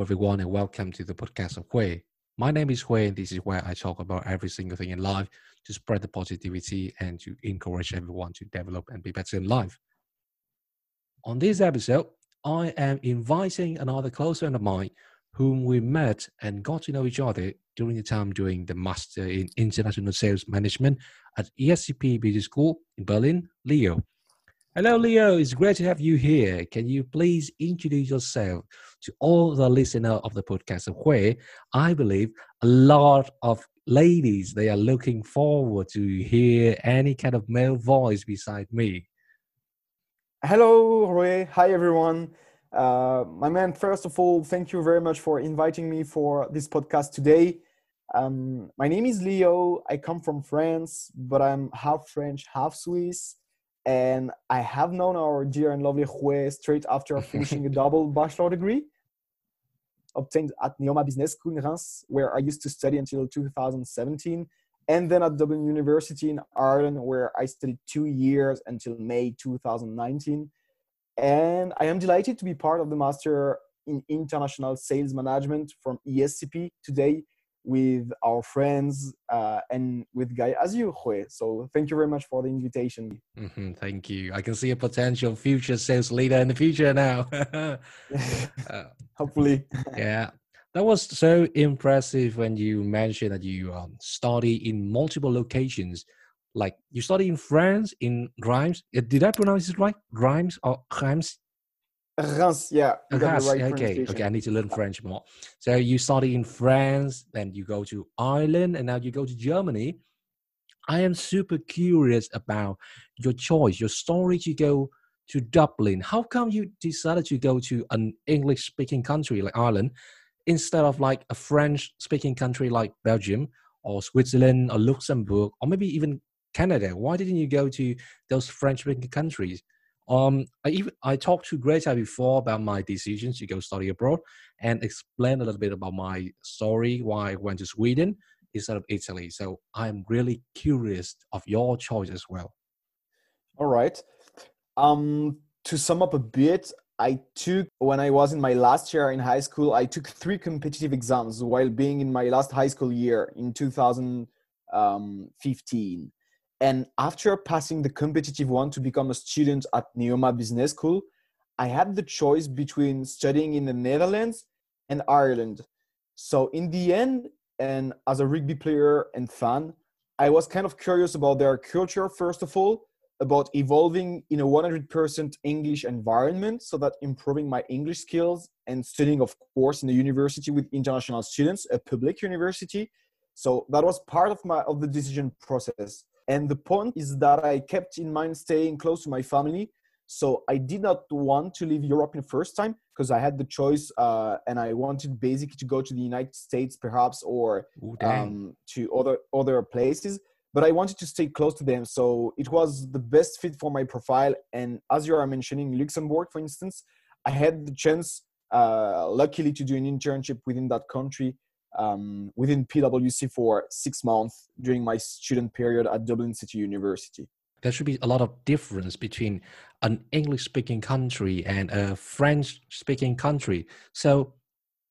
Everyone, and welcome to the podcast of Khue. My name is Khue, and this is where I talk about every single thing in life to spread the positivity and to encourage everyone to develop and be better in life. On this episode, I am inviting another close friend of mine whom we met and got to know each other during the time doing the Master in International Sales Management at ESCP Business School in Berlin, Leo. Hello, Leo. It's great to have you here. Can you please introduce yourself to all the listeners of the podcast, where I believe a lot of ladies they are looking forward to hear any kind of male voice beside me. Hello, Roy. Hi, everyone. Uh, my man, first of all, thank you very much for inviting me for this podcast today. Um, my name is Leo. I come from France, but I'm half French, half Swiss and I have known our dear and lovely Khue straight after finishing a double bachelor degree obtained at Neoma Business School in Reims, where I used to study until 2017, and then at Dublin University in Ireland, where I studied two years until May 2019. And I am delighted to be part of the Master in International Sales Management from ESCP today, with our friends uh, and with guy as you. So thank you very much for the invitation. Mm-hmm, thank you. I can see a potential future sales leader in the future now. uh, Hopefully. yeah. That was so impressive when you mentioned that you um, study in multiple locations. Like you study in France, in Grimes. Uh, did I pronounce it right? Grimes or Grimes? Reims, yeah. Reims, right okay, okay. I need to learn French more. So you study in France, then you go to Ireland, and now you go to Germany. I am super curious about your choice, your story to go to Dublin. How come you decided to go to an English-speaking country like Ireland instead of like a French-speaking country like Belgium or Switzerland or Luxembourg or maybe even Canada? Why didn't you go to those French-speaking countries? Um, I even I talked to Greta before about my decisions to go study abroad and explain a little bit about my story why I went to Sweden instead of Italy. So I'm really curious of your choice as well. All right. Um, to sum up a bit, I took when I was in my last year in high school. I took three competitive exams while being in my last high school year in 2015. And after passing the competitive one to become a student at Neoma Business School, I had the choice between studying in the Netherlands and Ireland. So in the end, and as a rugby player and fan, I was kind of curious about their culture, first of all, about evolving in a 100% English environment, so that improving my English skills and studying, of course, in a university with international students, a public university. So that was part of my of the decision process. And the point is that I kept in mind staying close to my family. So I did not want to leave Europe in the first time because I had the choice uh, and I wanted basically to go to the United States perhaps or Ooh, um, to other other places. But I wanted to stay close to them. So it was the best fit for my profile. And as you are mentioning, Luxembourg, for instance, I had the chance, uh, luckily, to do an internship within that country um, within PwC for six months during my student period at Dublin City University. There should be a lot of difference between an English speaking country and a French speaking country. So,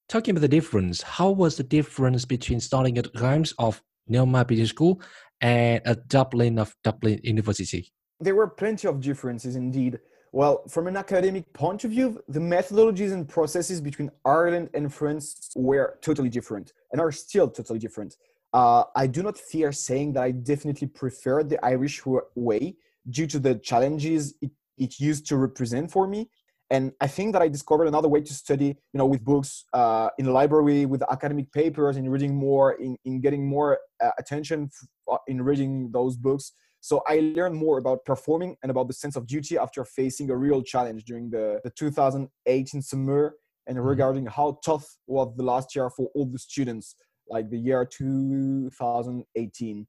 talking about the difference, how was the difference between starting at Reims of Neoma Business School and at Dublin of Dublin University? There were plenty of differences indeed. Well, from an academic point of view, the methodologies and processes between Ireland and France were totally different and are still totally different. Uh, I do not fear saying that I definitely prefer the Irish way due to the challenges it, it used to represent for me. And I think that I discovered another way to study, you know, with books uh, in the library, with academic papers, and reading more, in, in getting more uh, attention f- in reading those books so I learned more about performing and about the sense of duty after facing a real challenge during the, the 2018 summer and mm-hmm. regarding how tough was the last year for all the students, like the year 2018.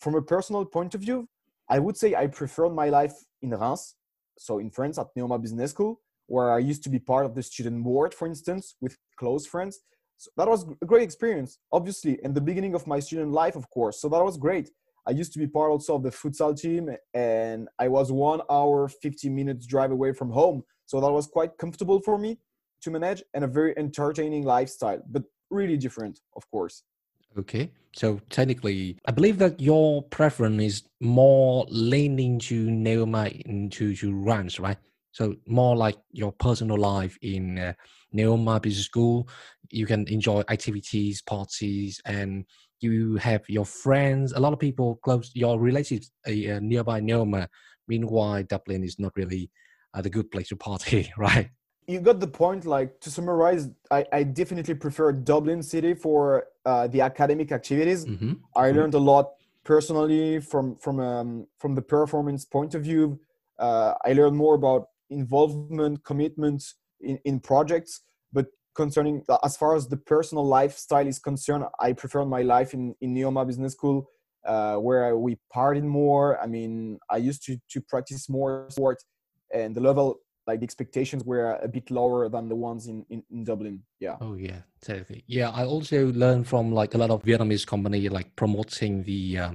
From a personal point of view, I would say I preferred my life in Reims, so in France at Neoma Business School, where I used to be part of the student board, for instance, with close friends. So that was a great experience, obviously, in the beginning of my student life, of course. So that was great. I used to be part also of the futsal team, and I was one hour, 50 minutes drive away from home. So that was quite comfortable for me to manage and a very entertaining lifestyle, but really different, of course. Okay. So technically, I believe that your preference is more leaning to Neoma into to runs, right? So more like your personal life in uh, Neoma Business School. You can enjoy activities, parties, and you have your friends. A lot of people close your relatives uh, nearby Neoma. Meanwhile, Dublin is not really uh, the good place to party, right? you got the point like to summarize i, I definitely prefer dublin city for uh, the academic activities mm-hmm. i mm-hmm. learned a lot personally from from um, from the performance point of view uh, i learned more about involvement commitment in, in projects concerning as far as the personal lifestyle is concerned i prefer my life in in neoma business school uh, where we partied more i mean i used to to practice more sport and the level like the expectations were a bit lower than the ones in, in, in Dublin. Yeah. Oh yeah, totally. Yeah, I also learned from like a lot of Vietnamese company like promoting the uh,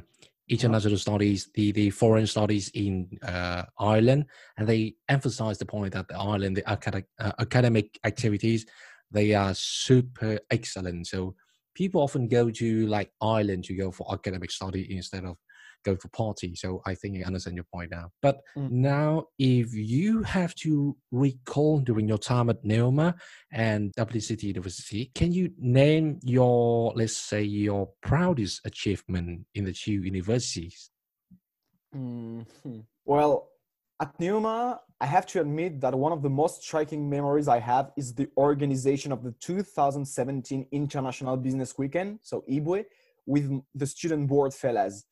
international studies, the the foreign studies in uh, Ireland, and they emphasize the point that the Ireland, the academic uh, academic activities, they are super excellent. So people often go to like Ireland to go for academic study instead of go for party. So I think I understand your point now. But mm. now, if you have to recall during your time at Neoma and Dublin City University, can you name your, let's say, your proudest achievement in the two universities? Mm-hmm. Well, at Neoma, I have to admit that one of the most striking memories I have is the organization of the 2017 International Business Weekend, so IBWE, with the student board fellas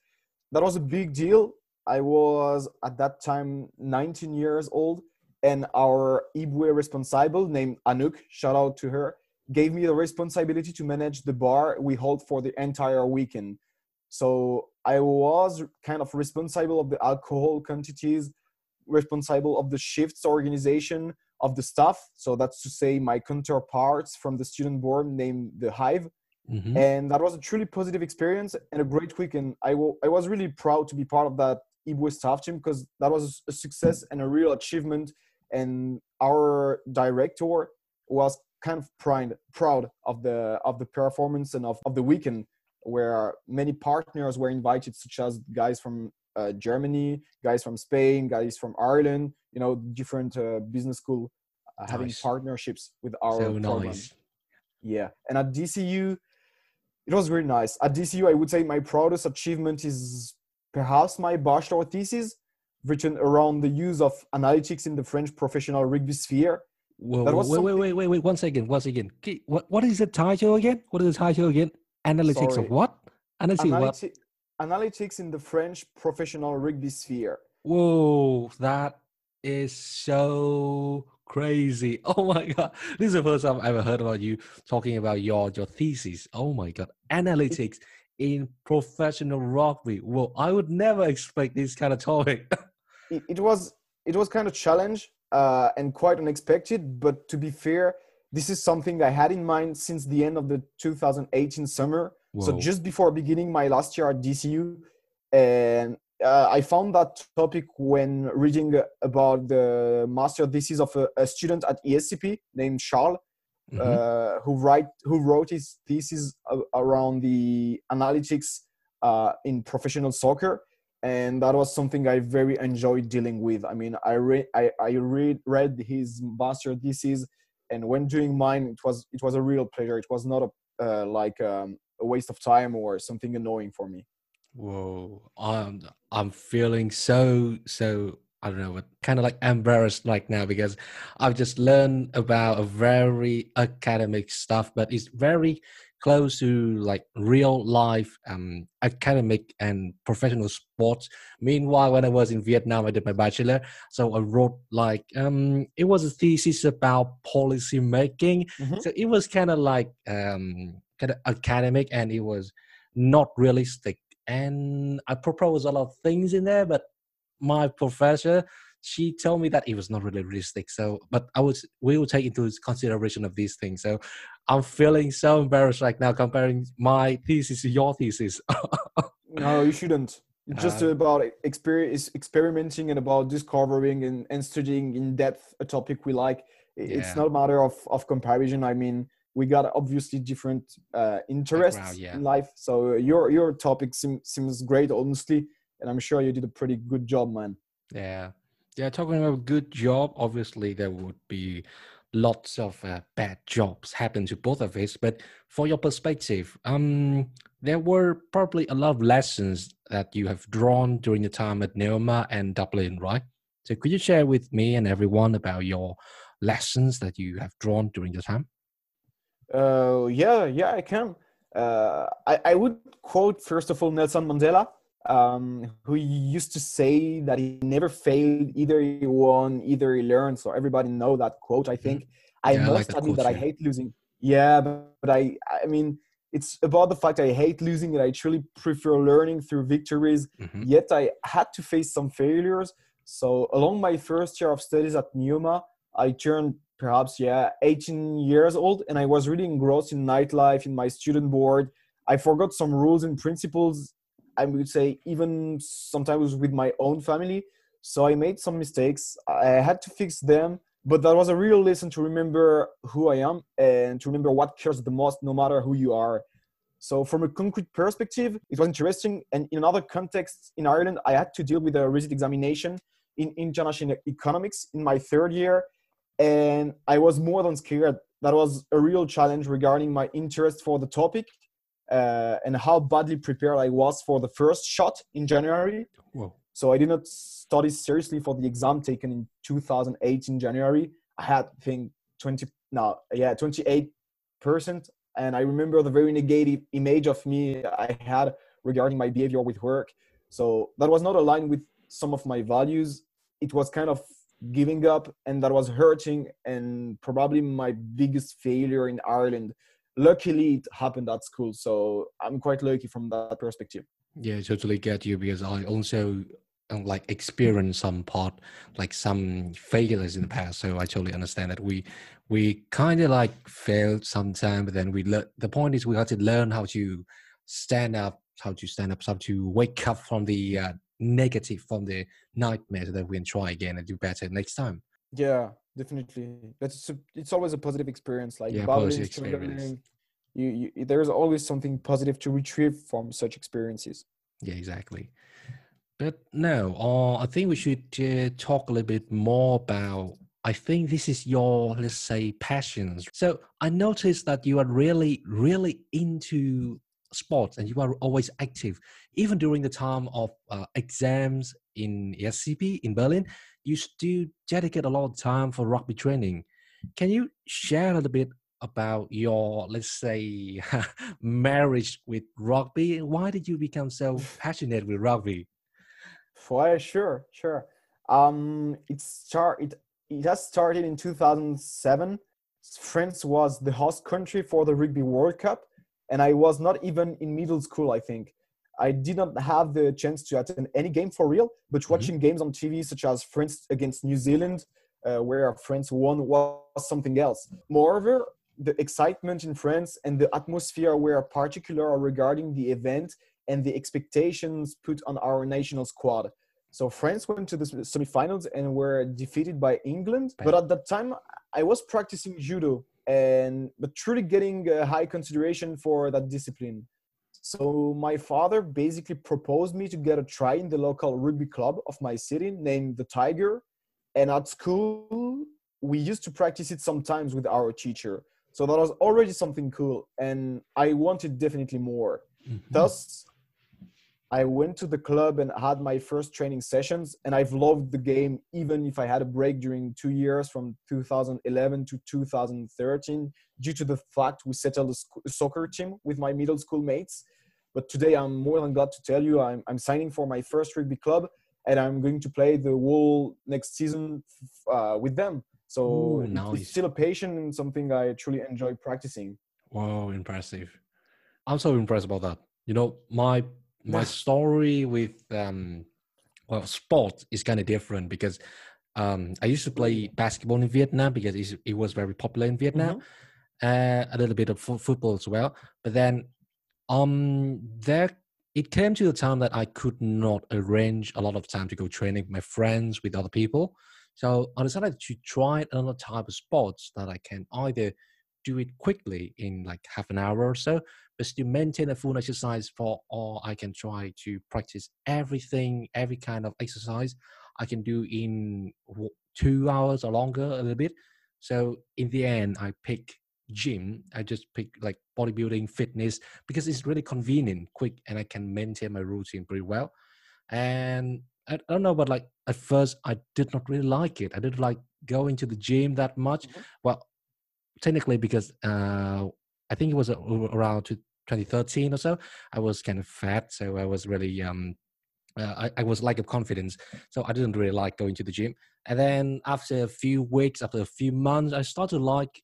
that was a big deal. I was at that time 19 years old, and our IBWE responsible named Anouk, shout out to her, gave me the responsibility to manage the bar we hold for the entire weekend. So I was kind of responsible of the alcohol quantities, responsible of the shifts organization of the staff. So that's to say, my counterparts from the student board named the Hive Mm-hmm. And that was a truly positive experience and a great weekend. I, w- I was really proud to be part of that IBWE staff team because that was a success and a real achievement. And our director was kind of proud, proud of the of the performance and of, of the weekend where many partners were invited, such as guys from uh, Germany, guys from Spain, guys from Ireland, you know, different uh, business school uh, nice. having partnerships with our so program. Nice. Yeah. And at DCU, it was really nice. At DCU, I would say my proudest achievement is perhaps my bachelor thesis written around the use of analytics in the French professional rugby sphere. Whoa, wait, wait, wait, wait, wait, one second, one second. What, what is the title again? What is the title again? Analytics Sorry. of what? Analytics, Analyti- what? Analytics in the French professional rugby sphere. Whoa, that is so crazy. Oh my god. This is the first time I've ever heard about you talking about your your thesis. Oh my god. Analytics in professional rugby. Well, I would never expect this kind of topic. it, it was it was kind of challenge uh, and quite unexpected, but to be fair, this is something I had in mind since the end of the 2018 summer. Whoa. So just before beginning my last year at DCU, and uh, I found that topic when reading about the master thesis of a, a student at ESCP named Charles, mm-hmm. uh, who write who wrote his thesis around the analytics uh, in professional soccer, and that was something I very enjoyed dealing with. I mean, I read I, I read read his master thesis, and when doing mine, it was it was a real pleasure. It was not a uh, like um, a waste of time or something annoying for me. Whoa, I'm I'm feeling so so I don't know, kind of like embarrassed like now because I've just learned about a very academic stuff, but it's very close to like real life um academic and professional sports meanwhile when i was in vietnam i did my bachelor so i wrote like um it was a thesis about policy making mm-hmm. so it was kind of like um academic and it was not realistic and I proposed a lot of things in there, but my professor she told me that it was not really realistic. So, but I was we will take into consideration of these things. So, I'm feeling so embarrassed right now comparing my thesis to your thesis. no, you shouldn't. It's just uh, about experience, experimenting and about discovering and, and studying in depth a topic we like. it's Yeah. not a matter of of comparison i mean we got obviously different uh, interests yeah. in life so your your topic seem, seems great honestly and i'm sure you did a pretty good job man Yeah. Yeah. Talking about good job, obviously there would be lots of uh, bad jobs happen to both of us. But for your perspective, um, there were probably a lot of lessons that you have drawn during your time at Neoma and Dublin, right? So could you share with me and everyone about your lessons that you have drawn during the time? Uh, yeah, yeah, I can. Uh, I, I would quote first of all Nelson Mandela, um, who used to say that he never failed, either he won, either he learned. So everybody know that quote. I think I Yeah, I like must that admit quote that I hate losing. Yeah, but, but I, I mean, it's about the fact I hate losing, and I truly prefer learning through victories. Mhm. Yet I had to face some failures. So along my first year of studies at Neoma, I turned perhaps yeah 18 years old, and I was really engrossed in nightlife, in my student board. I forgot some rules and principles. I would say even sometimes with my own family. So I made some mistakes. I had to fix them, but that was a real lesson to remember who I am and to remember what cares the most, no matter who you are. So, from a concrete perspective, it was interesting. And in another context in Ireland, I had to deal with a recent examination in international economics in my third year. And I was more than scared. That was a real challenge regarding my interest for the topic uh, and how badly prepared I was for the first shot in January. Whoa. So I did not study seriously for the exam taken in 2008 in January. I had, I think, 20, no, yeah, 28 percent. And I remember the very negative image of me I had regarding my behavior with work. So that was not aligned with some of my values. It was kind of giving up, and that was hurting, and probably my biggest failure in Ireland. Luckily, it happened at school, so I'm quite lucky from that perspective. Yeah, totally get you because I also um, like experienced some part like some failures in the past. So I totally understand that we we kind of like failed sometime, but then we learn. The point is we have to learn how to stand up, how to stand up, how to wake up from the uh, negative, from the nightmare, so that we can try again and do better next time. Yeah, definitely. That's a, it's always a positive experience. Like Yeah, positive experience. you, you there's always something positive to retrieve from such experiences. Yeah, exactly. But no, uh, I think we should uh, talk a little bit more about. I think this is your, let's say, passions. So I noticed that you are really, really into sports and you are always active. Even during the time of uh, exams in ESCP in Berlin, you still dedicate a lot of time for rugby training. Can you share a little bit about your, let's say, marriage with rugby? Why did you become so passionate with rugby? for Sure, sure. Um, it start it it has started in 2007. France was the host country for the Rugby World Cup, and I was not even in middle school. I think I did not have the chance to attend any game for real, but watching games on TV, such as France against New Zealand, uh, where France won, was something else. Moreover, the excitement in France and the atmosphere were particular regarding the event and the expectations put on our national squad. So France went to the semifinals and were defeated by England. But at that time, I was practicing judo and but truly getting a high consideration for that discipline. So my father basically proposed me to get a try in the local rugby club of my city named the Tiger. And at school, we used to practice it sometimes with our teacher. So that was already something cool, and I wanted definitely more. Mhm. Thus, I went to the club and had my first training sessions, and I've loved the game even if I had a break during two years from 2011 to 2013 due to the fact we settled a soccer team with my middle school mates. But today, I'm more than glad to tell you I'm, I'm signing for my first rugby club, and I'm going to play the whole next season uh, with them. So Ooh, nice. it's still a passion and something I truly enjoy practicing. Wow, impressive. I'm so impressed about that. You know, my my story with um well sport is kind of different because um I used to play basketball in Vietnam because it was very popular in Vietnam. Uh, a little bit of fo- football as well. But then um there it came to the time that I could not arrange a lot of time to go training with my friends with other people. So I decided to try another type of sports that I can either do it quickly in like half an hour or so, but still maintain a full exercise for, or I can try to practice everything, every kind of exercise I can do in two hours or longer a little bit. So in the end, I pick gym. I just pick like bodybuilding, fitness because it's really convenient, quick, and I can maintain my routine pretty well. And I, I don't know, but like at first, I did not really like it. I didn't like going to the gym that much. Mm-hmm. Well, technically, because uh, I think it was around 2013 or so, I was kind of fat, so I was really um, uh, I, I, was lack of confidence so i didn't really like going to the gym. And then after a few weeks after a few months i started like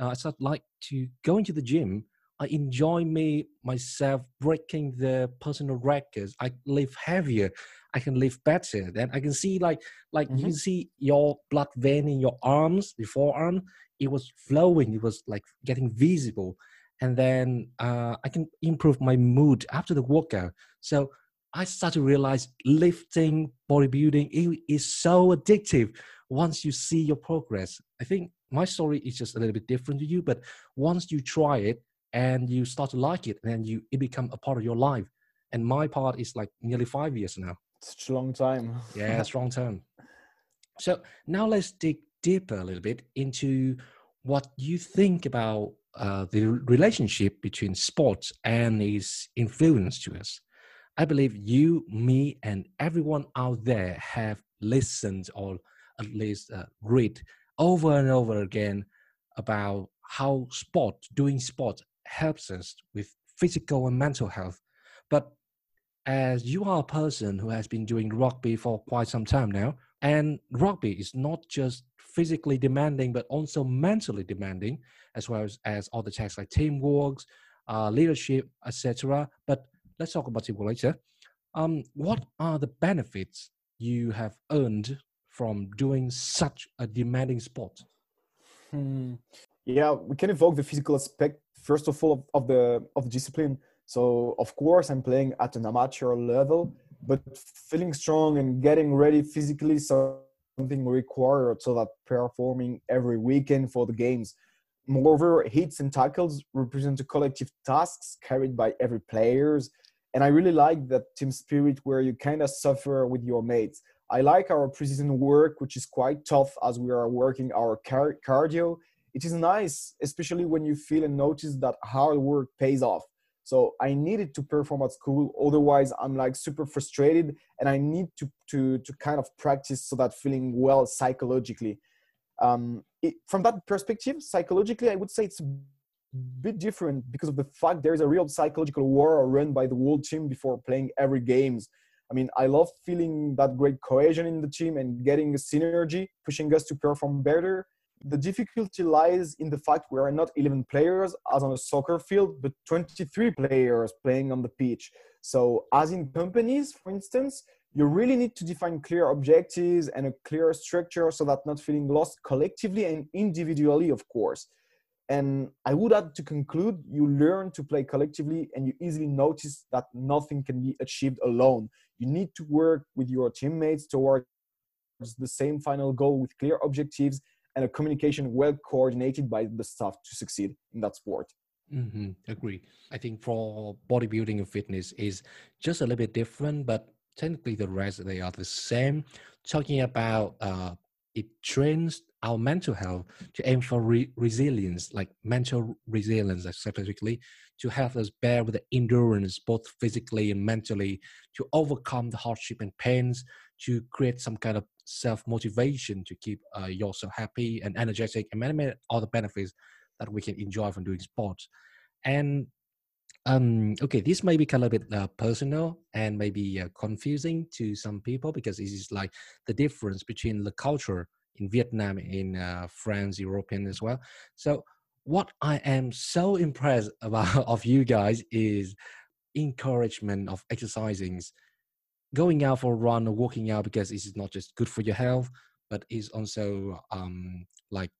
uh, i started like to go into the gym. I enjoy me myself breaking the personal records. I live heavier. I can live better. Then i can see like like mm-hmm. you can see your blood vein in your arms your forearm it was flowing it was like getting visible and then uh, i can improve my mood after the workout so I started to realize lifting, bodybuilding is so addictive once you see your progress. I think my story is just a little bit different to you, but once you try it and you start to like it, then you it become a part of your life. And my part is like nearly five years now. Such a long time. yeah, it's long term. So now let's dig deeper a little bit into what you think about uh, the relationship between sports and its influence to us. I believe you, me, and everyone out there have listened or at least uh, read over and over again about how sport, doing sport, helps us with physical and mental health. But as you are a person who has been doing rugby for quite some time now, and rugby is not just physically demanding, but also mentally demanding, as well as, as other tasks like teamwork, uh, leadership, etc. But let's talk about it later. Um, what are the benefits you have earned from doing such a demanding sport? Hmm. Yeah, we can evoke the physical aspect first of all of, of the of the discipline. So of course I'm playing at an amateur level, but feeling strong and getting ready physically something required so that performing every weekend for the games. Moreover, hits and tackles represent the collective tasks carried by every players and I really like that team spirit where you kind of suffer with your mates. I like our precision work, which is quite tough as we are working our car- cardio. It is nice, especially when you feel and notice that hard work pays off. So I needed to perform at school, otherwise I'm like super frustrated, and I need to to to kind of practice so that feeling well psychologically. Um, it, from that perspective, psychologically, I would say it's a bit different because of the fact there's a real psychological war run by the whole team before playing every games. I mean, I love feeling that great cohesion in the team and getting a synergy, pushing us to perform better. The difficulty lies in the fact we are not 11 players as on a soccer field, but 23 players playing on the pitch. So, as in companies, for instance, you really need to define clear objectives and a clear structure so that not feeling lost collectively and individually, of course. And I would add to conclude, you learn to play collectively and you easily notice that nothing can be achieved alone. You need to work with your teammates towards the same final goal with clear objectives and a communication well coordinated by the staff to succeed in that sport. Mm-hmm. Agree. I think for bodybuilding and fitness is just a little bit different, but technically the rest they are the same. Talking about uh, it trains our mental health to aim for re- resilience, like mental resilience specifically, to help us bear with the endurance, both physically and mentally, to overcome the hardship and pains, to create some kind of self motivation to keep uh, yourself happy and energetic, and many, many other benefits that we can enjoy from doing sports. And um, okay, this may be kind of a bit uh, personal and maybe uh, confusing to some people because this is like the difference between the culture in Vietnam, in uh, France, European as well. So, what I am so impressed about of you guys is encouragement of exercising, going out for a run or walking out because is not just good for your health, but is also um, like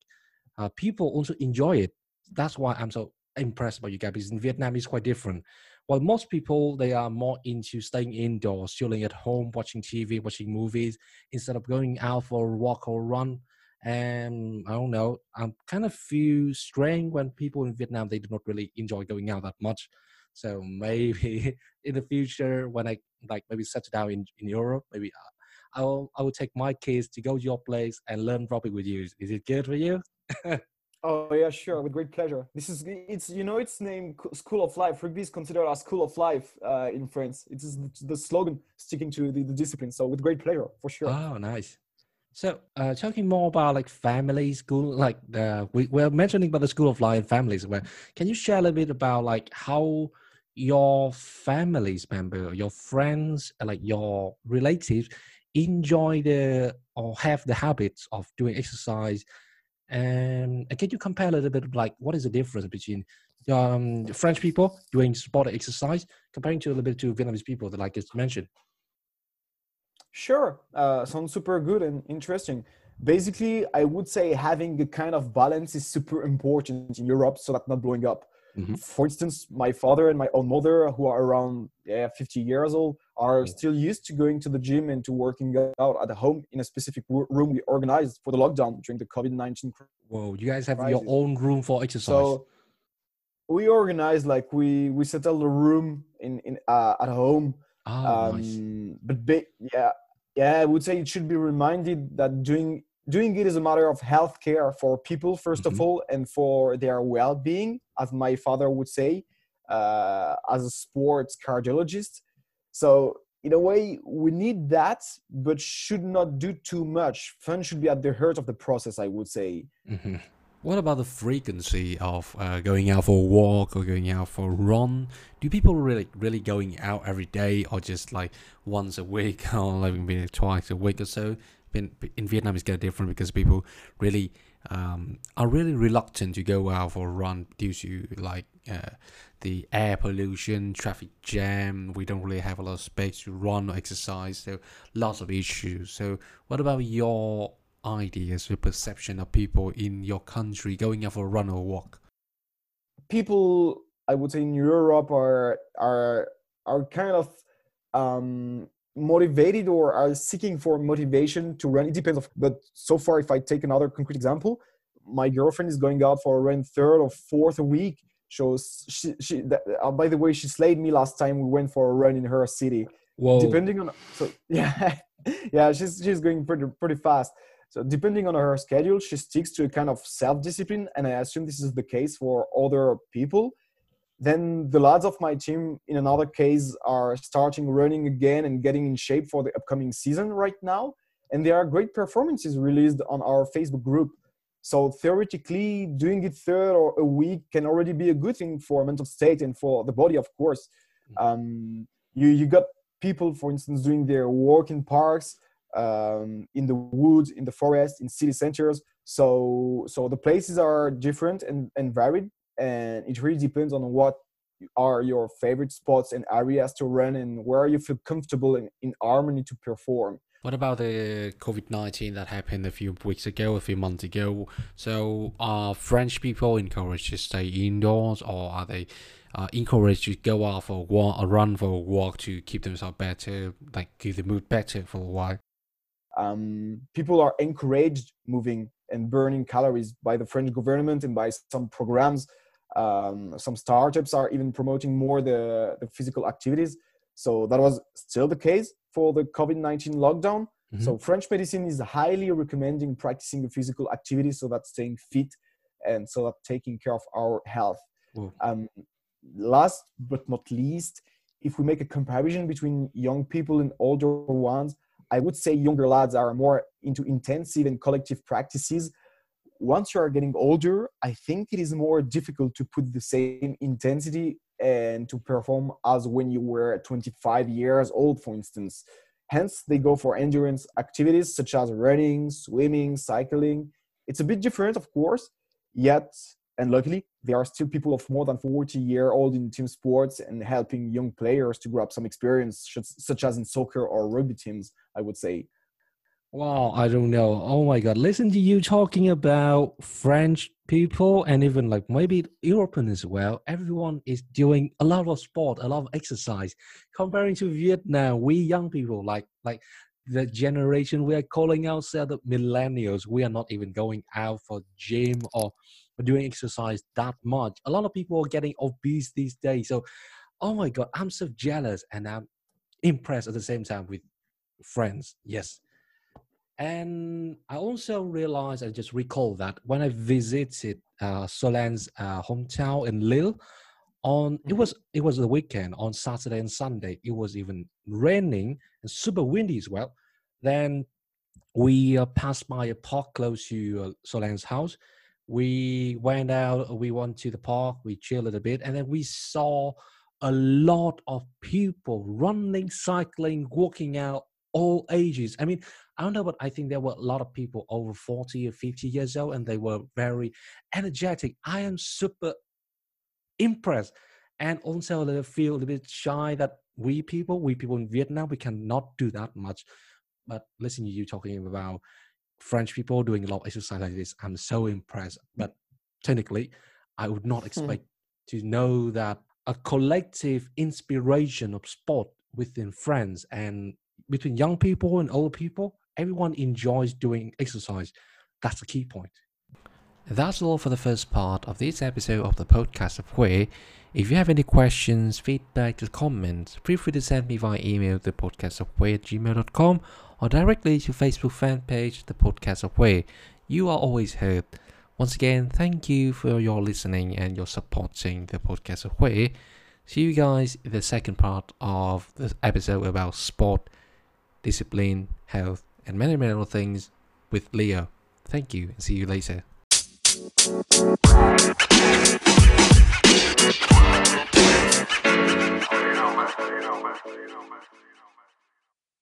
uh, people also enjoy it. That's why I'm so impressed by you guys because in Vietnam it's quite different. while most people they are more into staying indoors, chilling at home, watching TV, watching movies instead of going out for a walk or run. And I don't know, I kind of feel strange when people in Vietnam they do not really enjoy going out that much. So maybe in the future, when I like maybe settle down in, in Europe, maybe uh, I'll I will take my kids to go to your place and learn rugby with you. Is it good for you? Oh yeah, sure, with great pleasure. This is it's you know it's named School of Life. Rugby is considered a school of life uh, in France. It is the slogan sticking to the, the discipline. So with great pleasure, for sure. Oh, nice. So uh, talking more about like family school, like uh, we we're mentioning about the School of Life and families. Where can you share a little bit about like how your family's member, your friends, like your relatives enjoy the or have the habits of doing exercise and can you compare a little bit like what is the difference between um, French people doing sport exercise comparing to a little bit to Vietnamese people that like you mentioned? Sure, uh, sounds super good and interesting. Basically, I would say having a kind of balance is super important in Europe so that not blowing up. Mm-hmm. For instance, my father and my own mother, who are around yeah, 50 years old, are still used to going to the gym and to working out at home in a specific room we organized for the lockdown during the COVID 19. Whoa, you guys have crisis. your own room for exercise. So we organized like we we settled a room in in uh, at home. Oh, um, nice. But ba- yeah, yeah, I would say it should be reminded that doing doing it is a matter of health care for people 1st mm-hmm. of all and for their well-being as my father would say uh, as a sports cardiologist. So in a way we need that but should not do too much. Fun should be at the heart of the process i would say. Mm-hmm. what about the frequency of uh, going out for a walk or going out for a run? Do people really really going out every day or just like once a week or like maybe twice a week or so in, Vietnam it's getting different because people really um, are really reluctant to go out for a run due to like uh, the air pollution, traffic jam. We don't really have a lot of space to run or exercise, so lots of issues. So, what about your ideas, your perception of people in your country going out for a run or walk? People, I would say, in Europe are are are kind of um, motivated or are seeking for motivation to run. It depends of but so far if i take another concrete example my girlfriend is going out for a run third or fourth a week shows she, she uh, by the way she slayed me last time we went for a run in her city. Whoa. depending on so yeah yeah she's she's going pretty pretty fast. So depending on her schedule she sticks to a kind of self-discipline and i assume this is the case for other people then the lads of my team, in another case, are starting running again and getting in shape for the upcoming season right now. And there are great performances released on our Facebook group. So theoretically, doing it third or a week can already be a good thing for mental state and for the body, of course. Mm. Um, you you got people, for instance, doing their walk in parks, um, in the woods, in the forest, in city centers. So so the places are different and, and varied and it really depends on what are your favorite spots and areas to run and where you feel comfortable in, in harmony to perform what about the COVID 19 that happened a few weeks ago, a few months ago? So, are French people encouraged to stay indoors or are they uh, encouraged to go out for a walk, a run for a walk to keep themselves better, like keep the mood better for a while? Um, people are encouraged moving and burning calories by the French government and by some programs um, some startups are even promoting more the, the physical activities. So that was still the case for the COVID 19 lockdown. Mm-hmm. So French medicine is highly recommending practicing physical activity so that staying fit and so that taking care of our health. Um, last but not least, if we make a comparison between young people and older ones, I would say younger lads are more into intensive and collective practices once you are getting older, I think it is more difficult to put the same intensity and to perform as when you were 25 years old, for instance. Hence, they go for endurance activities such as running, swimming, cycling. It's a bit different, of course, yet, and luckily, there are still people of more than 40 year old in team sports and helping young players to grab some experience, such as in soccer or rugby teams, I would say Wow, I don't know. Oh my God. Listen to you talking about French people and even like maybe European as well. Everyone is doing a lot of sport, a lot of exercise. Comparing to Vietnam, we young people, like like the generation we are calling ourselves the millennials, we are not even going out for gym or doing exercise that much. A lot of people are getting obese these days. So, oh my God, I'm so jealous and I'm impressed at the same time with friends. Yes. And I also realized, I just recall that when I visited uh, Solan's uh, hometown in Lille, on it Mhm. was it was the weekend on Saturday and Sunday. It was even raining and super windy as well. Then we uh, passed by a park close to uh, Solan's house. We went out, we went to the park, we chilled a bit, and then we saw a lot of people running, cycling, walking out, all ages. I mean, I don't know, but I think there were a lot of people over 40 or 50 years old, and they were very energetic. I am super impressed and also a little feel a little bit shy that we people, we people in Vietnam, we cannot do that much. But listening to you talking about French people doing a lot of exercise like this, I'm so impressed. But technically, I would not hmm. expect to know that a collective inspiration of sport within friends and between young people and old people, everyone enjoys doing exercise. That's the key point. That's all for the first part of this episode of the podcast of Khue. If you have any questions, feedback, or comments, feel free to send me via email to podcastofkhue at gmail.com or directly to Facebook fan page, The Podcast of Khue. You are always heard. Once again, thank you for your listening and your supporting the Podcast of Khue. See you guys in the second part of the episode about sport, discipline, health, and many, many other things with Leo. Thank you and see you later.